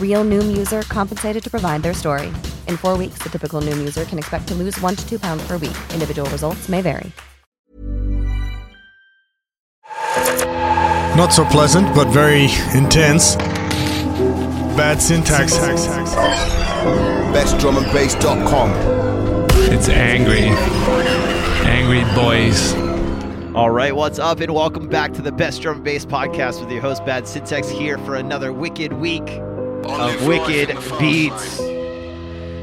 Real Noom user compensated to provide their story. In four weeks, the typical Noom user can expect to lose one to two pounds per week. Individual results may vary. Not so pleasant, but very intense. Bad syntax. BestDrumAndBass.com. It's angry. Angry boys. All right, what's up, and welcome back to the Best Drum and Bass Podcast with your host Bad Syntax here for another wicked week of wicked beats.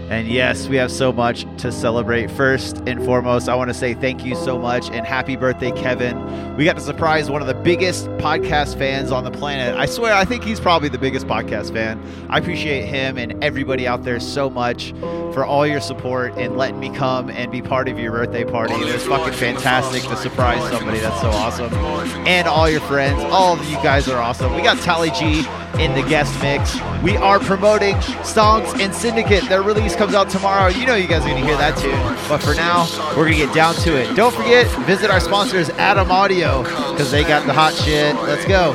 And yes, we have so much to celebrate. First and foremost, I want to say thank you so much and happy birthday, Kevin. We got to surprise one of the biggest podcast fans on the planet. I swear, I think he's probably the biggest podcast fan. I appreciate him and everybody out there so much for all your support and letting me come and be part of your birthday party. It was fucking fantastic to surprise somebody. That's so awesome. And all your friends, all of you guys are awesome. We got Tally G in the guest mix. We are promoting Songs and Syndicate. Their release comes out tomorrow. You know you guys are going to hear that tune. But for now, we're going to get down to it. Don't forget, visit our sponsors, Adam Audio, because they got the hot shit. Let's go.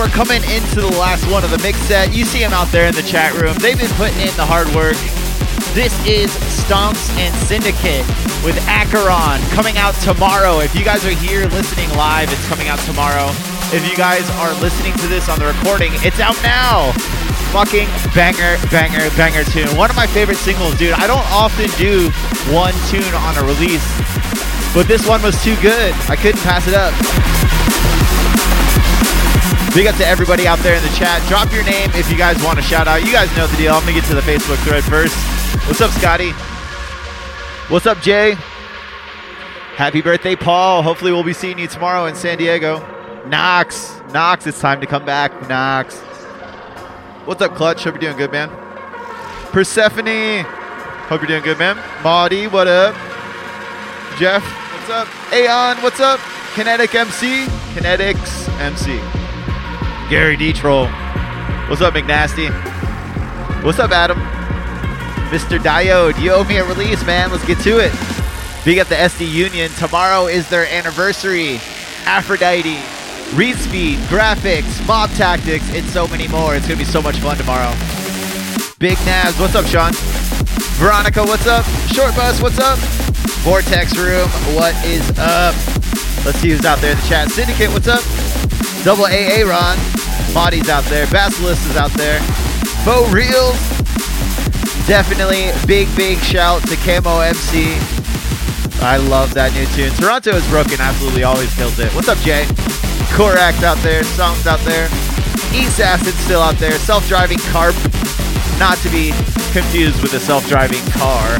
We're coming into the last one of the mix set. You see them out there in the chat room. They've been putting in the hard work. This is Stomps and Syndicate with Acheron coming out tomorrow. If you guys are here listening live, it's coming out tomorrow. If you guys are listening to this on the recording, it's out now. Fucking banger, banger, banger tune. One of my favorite singles, dude. I don't often do one tune on a release, but this one was too good. I couldn't pass it up. Big up to everybody out there in the chat. Drop your name if you guys want a shout out. You guys know the deal. I'm gonna get to the Facebook thread first. What's up, Scotty? What's up, Jay? Happy birthday, Paul. Hopefully, we'll be seeing you tomorrow in San Diego. Knox, Knox, it's time to come back. Knox. What's up, Clutch? Hope you're doing good, man. Persephone. Hope you're doing good, man. Maudie, what up? Jeff, what's up? Aeon, what's up? Kinetic MC. Kinetics MC. Gary D. Troll. What's up, McNasty? What's up, Adam? Mr. Diode, you owe me a release, man. Let's get to it. Big up the SD Union. Tomorrow is their anniversary. Aphrodite, Read Speed, Graphics, Mob Tactics, and so many more. It's going to be so much fun tomorrow. Big Nabs, what's up, Sean? Veronica, what's up? Short Bus, what's up? Vortex Room, what is up? Let's see who's out there in the chat. Syndicate, what's up? Double AA Ron. Body's out there. Basilisk is out there. Bo Reels. Definitely big, big shout to Camo MC. I love that new tune. Toronto is broken, absolutely always kills it. What's up, Jay? Korak out there, songs out there. East Acid still out there. Self-driving carp, not to be confused with a self-driving car.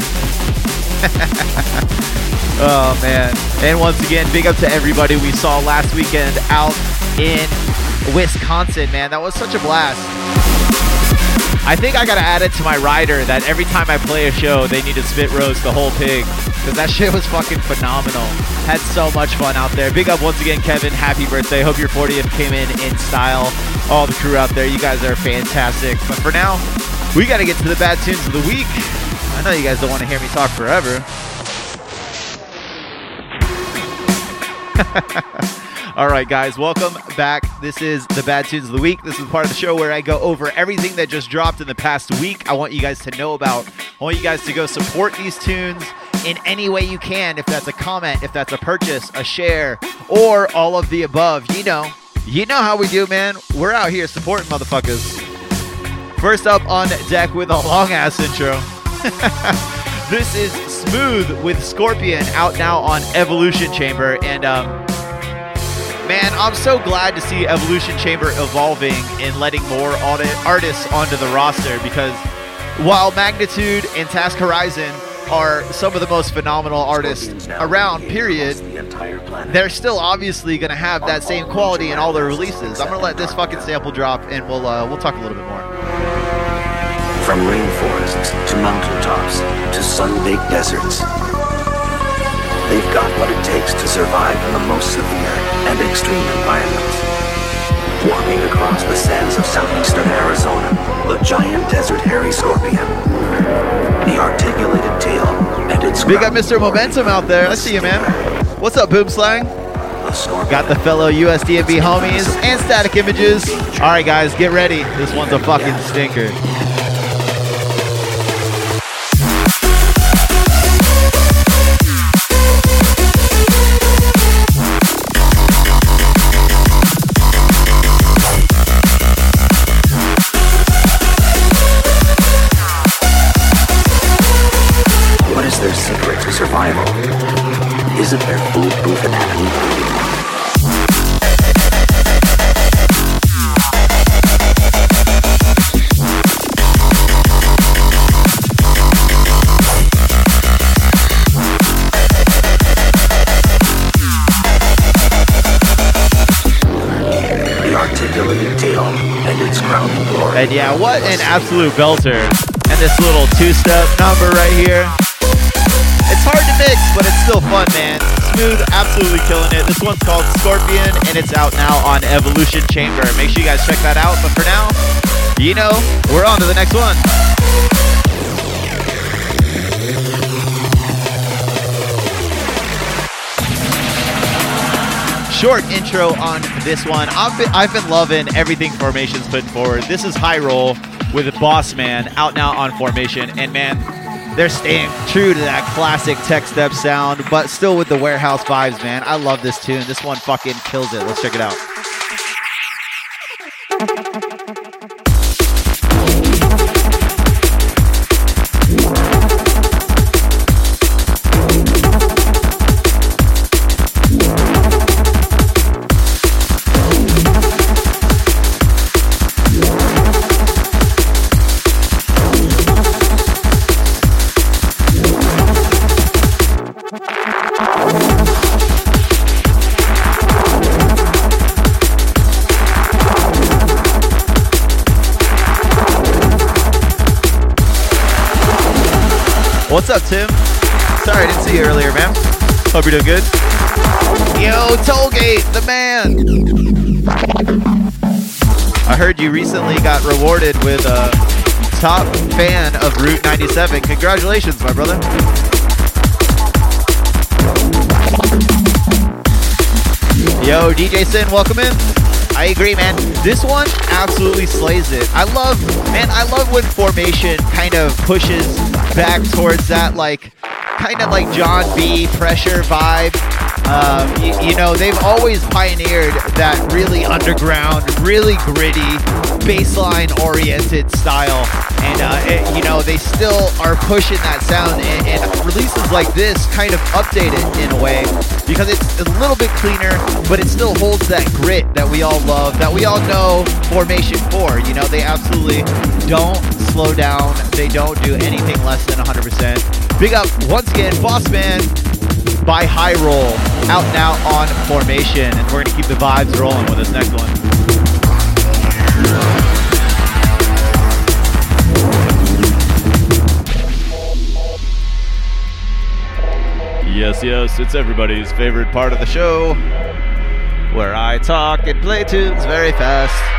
oh man! And once again, big up to everybody we saw last weekend out in Wisconsin. Man, that was such a blast. I think I gotta add it to my rider that every time I play a show, they need to spit roast the whole pig. Because that shit was fucking phenomenal. Had so much fun out there. Big up once again, Kevin. Happy birthday. Hope your 40th came in in style. All the crew out there, you guys are fantastic. But for now, we gotta get to the bad tunes of the week. I know you guys don't want to hear me talk forever. All right, guys, welcome back. This is the Bad Tunes of the Week. This is part of the show where I go over everything that just dropped in the past week. I want you guys to know about. I want you guys to go support these tunes in any way you can. If that's a comment, if that's a purchase, a share, or all of the above. You know, you know how we do, man. We're out here supporting motherfuckers. First up on deck with a long ass intro. this is Smooth with Scorpion out now on Evolution Chamber. And, um, man, I'm so glad to see Evolution Chamber evolving and letting more artists onto the roster because while Magnetude and Task Horizon are some of the most phenomenal artists around, period, they're still obviously going to have that same quality in all their releases. I'm going to let this fucking sample drop and we'll, uh, we'll talk a little bit more. From rainforests to mountaintops to sun-baked deserts, they've got what it takes to survive in the most severe and extreme environments. Walking across the sands of southeastern Arizona, the giant desert hairy scorpion, the articulated tail, and its Big up Mr. Momentum out there. I see you, man. What's up, Boom Slang? Got the fellow USDMB homies and static images. All right, guys, get ready. This one's a fucking stinker. Is it their foolproof anatomy? The articulated tail and its crowning glory. And yeah, what an absolute belter. And this little two-step number right here. But it's still fun, man. Smooth, absolutely killing it. This one's called Scorpion, and it's out now on Evolution Chamber. Make sure you guys check that out. But for now, you know, we're on to the next one. short intro on this one. I've been, I've been loving everything Formation's putting forward. This is High Roll with Boss Man out now on Formation. And man, they're staying true to that classic tech step sound, but still with the warehouse vibes, man. I love this tune. This one fucking kills it. Let's check it out. What's up, Tim? Sorry, I didn't see you earlier, man. Hope you're doing good. Yo, Tollgate, the man. I heard you recently got rewarded with a top fan of Route 97. Congratulations, my brother. Yo, DJ Sin, welcome in. I agree, man. This one absolutely slays it. I love, man, I love when formation kind of pushes back towards that, like, kind of like John B. pressure vibe. Um, you, you know, they've always pioneered that really underground, really gritty, bassline oriented style. And, uh, it, you know, they still are pushing that sound. And, and releases like this kind of update it in a way because it's a little bit cleaner, but it still holds that grit that we all love, that we all know Formation for. You know, they absolutely don't slow down, they don't do anything less than 100%. Big up once again, Boss Man by High Roll, out now on Formation, and we're gonna keep the vibes rolling with this next one. Yes, yes, it's everybody's favorite part of the show where I talk and play tunes very fast.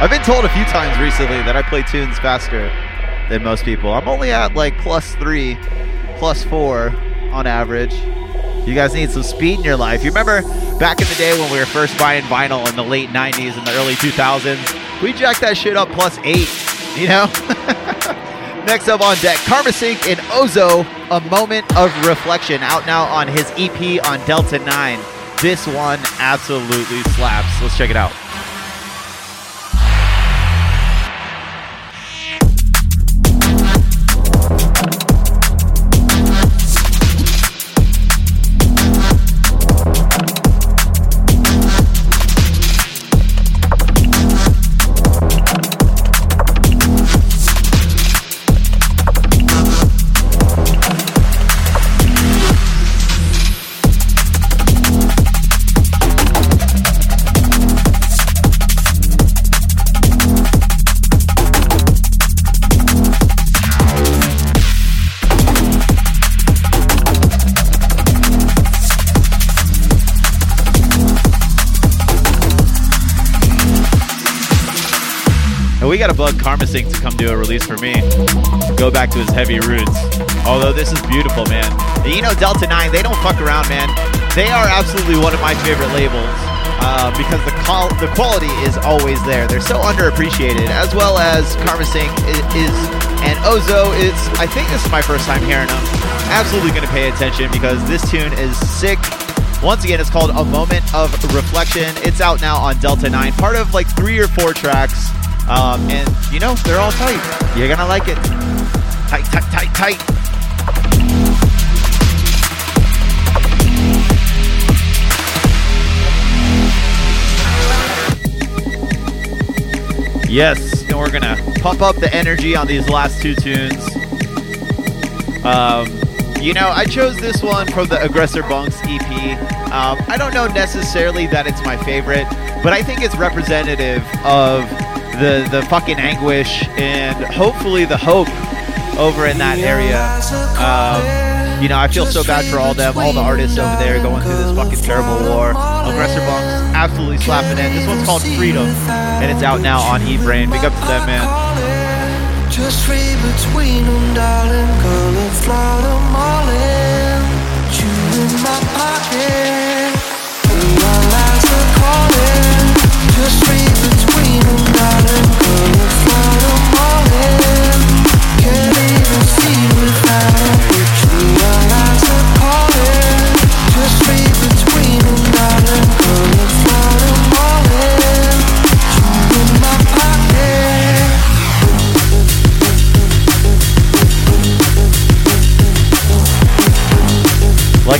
I've been told a few times recently that I play tunes faster than most people. I'm only at like plus three, plus four on average. You guys need some speed in your life. You remember back in the day when we were first buying vinyl in the late 90s and the early 2000s? We jacked that shit up plus eight, you know? Next up on deck, Karma Sync and Ozo, A Moment of Reflection, out now on his EP on Delta 9. This one absolutely slaps. Let's check it out. And we got to bug Karma Sync to come do a release for me. Go back to his heavy roots. Although this is beautiful, man. You know, Delta 9, they don't fuck around, man. They are absolutely one of my favorite labels uh, because the col- the quality is always there. They're so underappreciated, as well as Karma Sync is, is and Ozo is. I think this is my first time hearing them. Absolutely going to pay attention because this tune is sick. Once again, it's called A Moment of Reflection. It's out now on Delta 9, part of like three or four tracks. Um, and you know, they're all tight. You're gonna like it. Tight, tight, tight, tight. Yes, and we're gonna pump up the energy on these last two tunes. Um, you know, I chose this one from the Aggressor Bunx EP. Um, I don't know necessarily that it's my favorite, but I think it's representative of the the fucking anguish and hopefully the hope over in that area. Um, you know, I feel so bad for all them, all the artists over there going through this fucking terrible war. Aggressor Bunx absolutely slapping it. This one's called Freedom, and it's out now on Eatbrain. Big up to them, man. Just read between them, darling. Gonna fly them my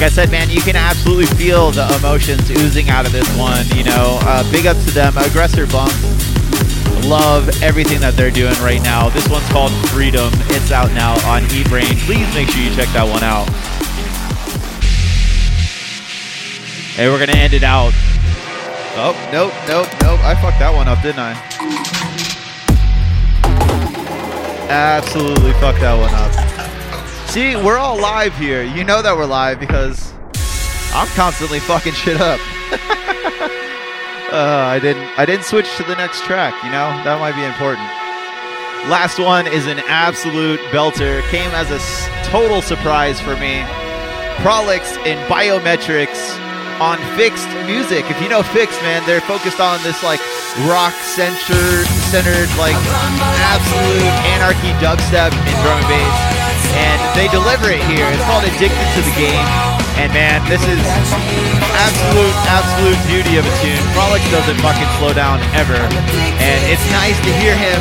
Like I said, man, you can absolutely feel the emotions oozing out of this one. You know, uh, big up to them, Aggressor Bunx. Love everything that they're doing right now. This one's called Freedom. It's out now on Eatbrain. Please make sure you check that one out. Hey, we're gonna end it out. Oh, nope, nope, nope. I fucked that one up, didn't I? Absolutely fucked that one up. See, we're all live here. You know that we're live because I'm constantly fucking shit up. uh, I didn't I didn't switch to the next track, you know? That might be important. Last one is an absolute belter. Came as a s- total surprise for me. Prolix in Biometrics on Fixed Music. If you know Fixed, man, they're focused on this like rock centered, centered like absolute anarchy dubstep in drum and bass, and they deliver it here. It's called Addicted to the Game, and man, this is absolute, absolute beauty of a tune. Prolix doesn't fucking slow down ever, and it's nice to hear him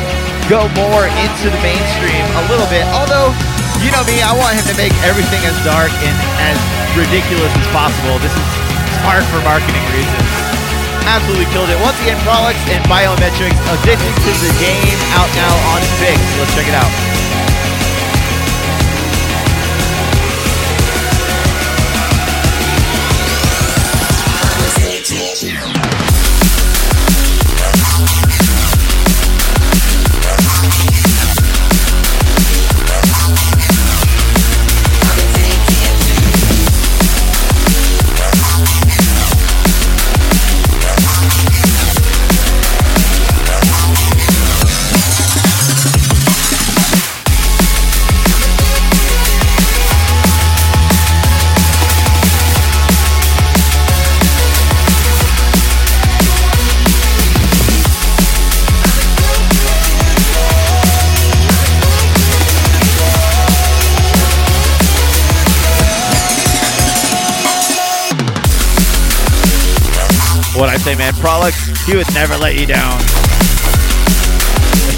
go more into the mainstream a little bit. Although, you know me, I want him to make everything as dark and as ridiculous as possible. This is smart for marketing reasons. Absolutely killed it. Once again, Prolix and Biometrics addicted to the game out now on Fix. Let's check it out. What Prolix, he would never let you down.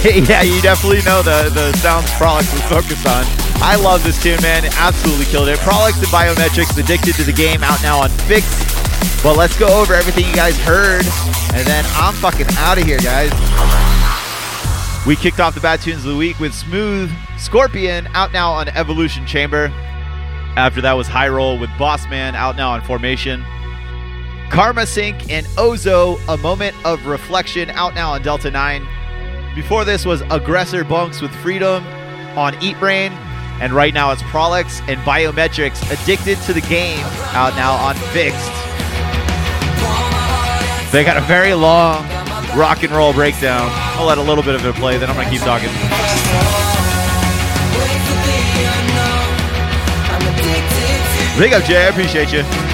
yeah, you definitely know the, the sounds Prolix was focused on. I love this tune, man. It Absolutely killed it. Prolix and Biometrics, addicted to the game, out now on Fix. But let's go over everything you guys heard, and then I'm fucking out of here, guys. We kicked off the bad tunes of the week with Smooth Scorpion, out now on Evolution Chamber. After that was High Roll with Boss Man, out now on Formation. Karma Sync and Ozo, A Moment of Reflection, out now on Delta 9. Before this was Aggressor Bunx with Freedom on Eatbrain. And right now it's Prolix and Biometrics, Addicted to the Game, out now on Fixed. They got a very long rock and roll breakdown. I'll let a little bit of it play, then I'm going to keep talking. Big up, Jay. I appreciate you.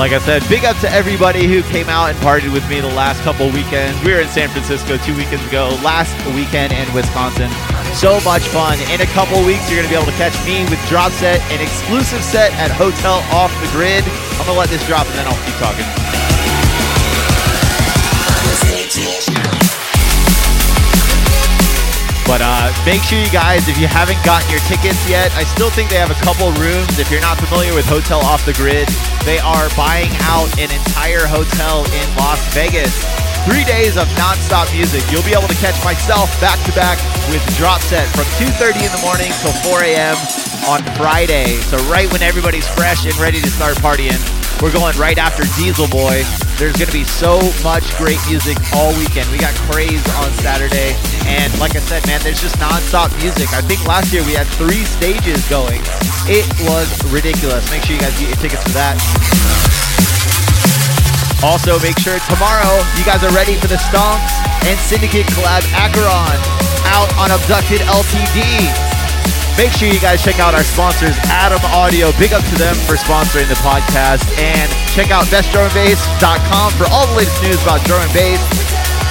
Like I said, big up to everybody who came out and partied with me the last couple weekends. We were in San Francisco two weekends ago, last weekend in Wisconsin. So much fun. In a couple weeks, you're going to be able to catch me with Drop Set, an exclusive set at Hotel Off the Grid. I'm going to let this drop and then I'll keep talking. But uh, make sure you guys, if you haven't gotten your tickets yet, I still think they have a couple rooms. If you're not familiar with Hotel Off the Grid, they are buying out an entire hotel in Las Vegas. Three days of nonstop music. You'll be able to catch myself back to back with Drop Set from 2:30 in the morning till 4 a.m. on Friday. So right when everybody's fresh and ready to start partying, we're going right after Dieselboy. There's going to be so much great music all weekend. We got Craze on Saturday. And like I said, man, there's just nonstop music. I think last year we had three stages going. It was ridiculous. Make sure you guys get your tickets for that. Also, make sure tomorrow you guys are ready for the Stonks and Syndicate collab Acheron out on Abducted LTD. Make sure you guys check out our sponsors, Adam Audio. Big up to them for sponsoring the podcast. And check out bestdrumandbass.com for all the latest news about drum and bass.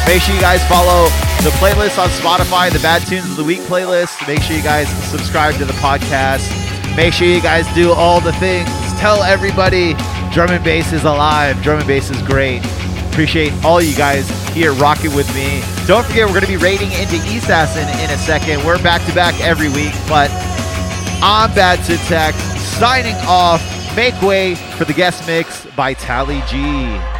Make sure you guys follow the playlist on Spotify, the Bad Tunes of the Week playlist. Make sure you guys subscribe to the podcast. Make sure you guys do all the things. Tell everybody drum and bass is alive. Drum and bass is great. Appreciate all you guys here rocking with me. Don't forget, we're going to be raiding into Assassin in a second. We're back to back every week, but I'm Bad Syntax signing off. Make way for the guest mix by Tally G.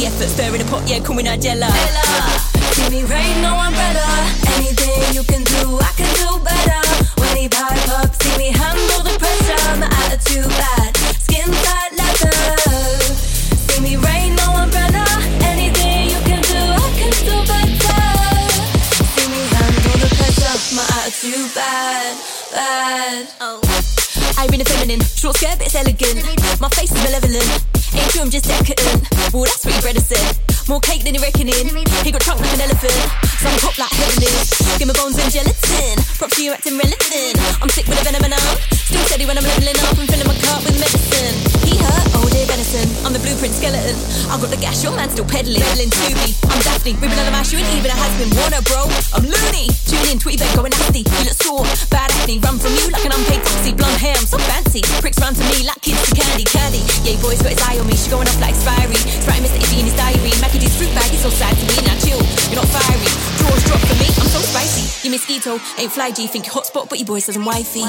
the effort. Stir in the pot, yeah, call me Nigella. See me rain, no umbrella. Anything you can do, I can do better. When he pipe up, see me handle the pressure. My attitude bad, skin tight leather. See me rain, no umbrella. Anything you can do, I can do better. See me handle the pressure. My attitude bad, bad. Oh. I been a feminine, short skirt, but it's elegant. My face is malevolent. Ain't true, I'm just decadent. Well, that's what your brother said. More cake than he reckoning. He got trunk like an elephant. So I'm like heaven is. Give me bones and gelatin. Props to you acting relevant. I'm sick with a venom and I'm still steady when I'm leveling up and filling my cup with medicine. Blueprint skeleton. I got the gas, your man still peddling. Peddling to me. I'm Daphne, ribbon on the mash, you ain't even a has-been. Warner, bro. I'm loony. Tune in, tweet bed going nasty. You look sore, bad acne. Run from you like an unpaid taxi. Blonde hair, I'm so fancy. Pricks run to me like kids to candy, candy. Yeah, boy's got his eye on me. She going off like expiry. Sprite Mr. Iffy in his diary. Mackie D's fruit bag, he's so sad to me. Now chill, you're not fiery. Drawers drop for me, I'm so spicy. You miss mosquito, ain't fly G. Think hotspot, but your boy says I'm wifey.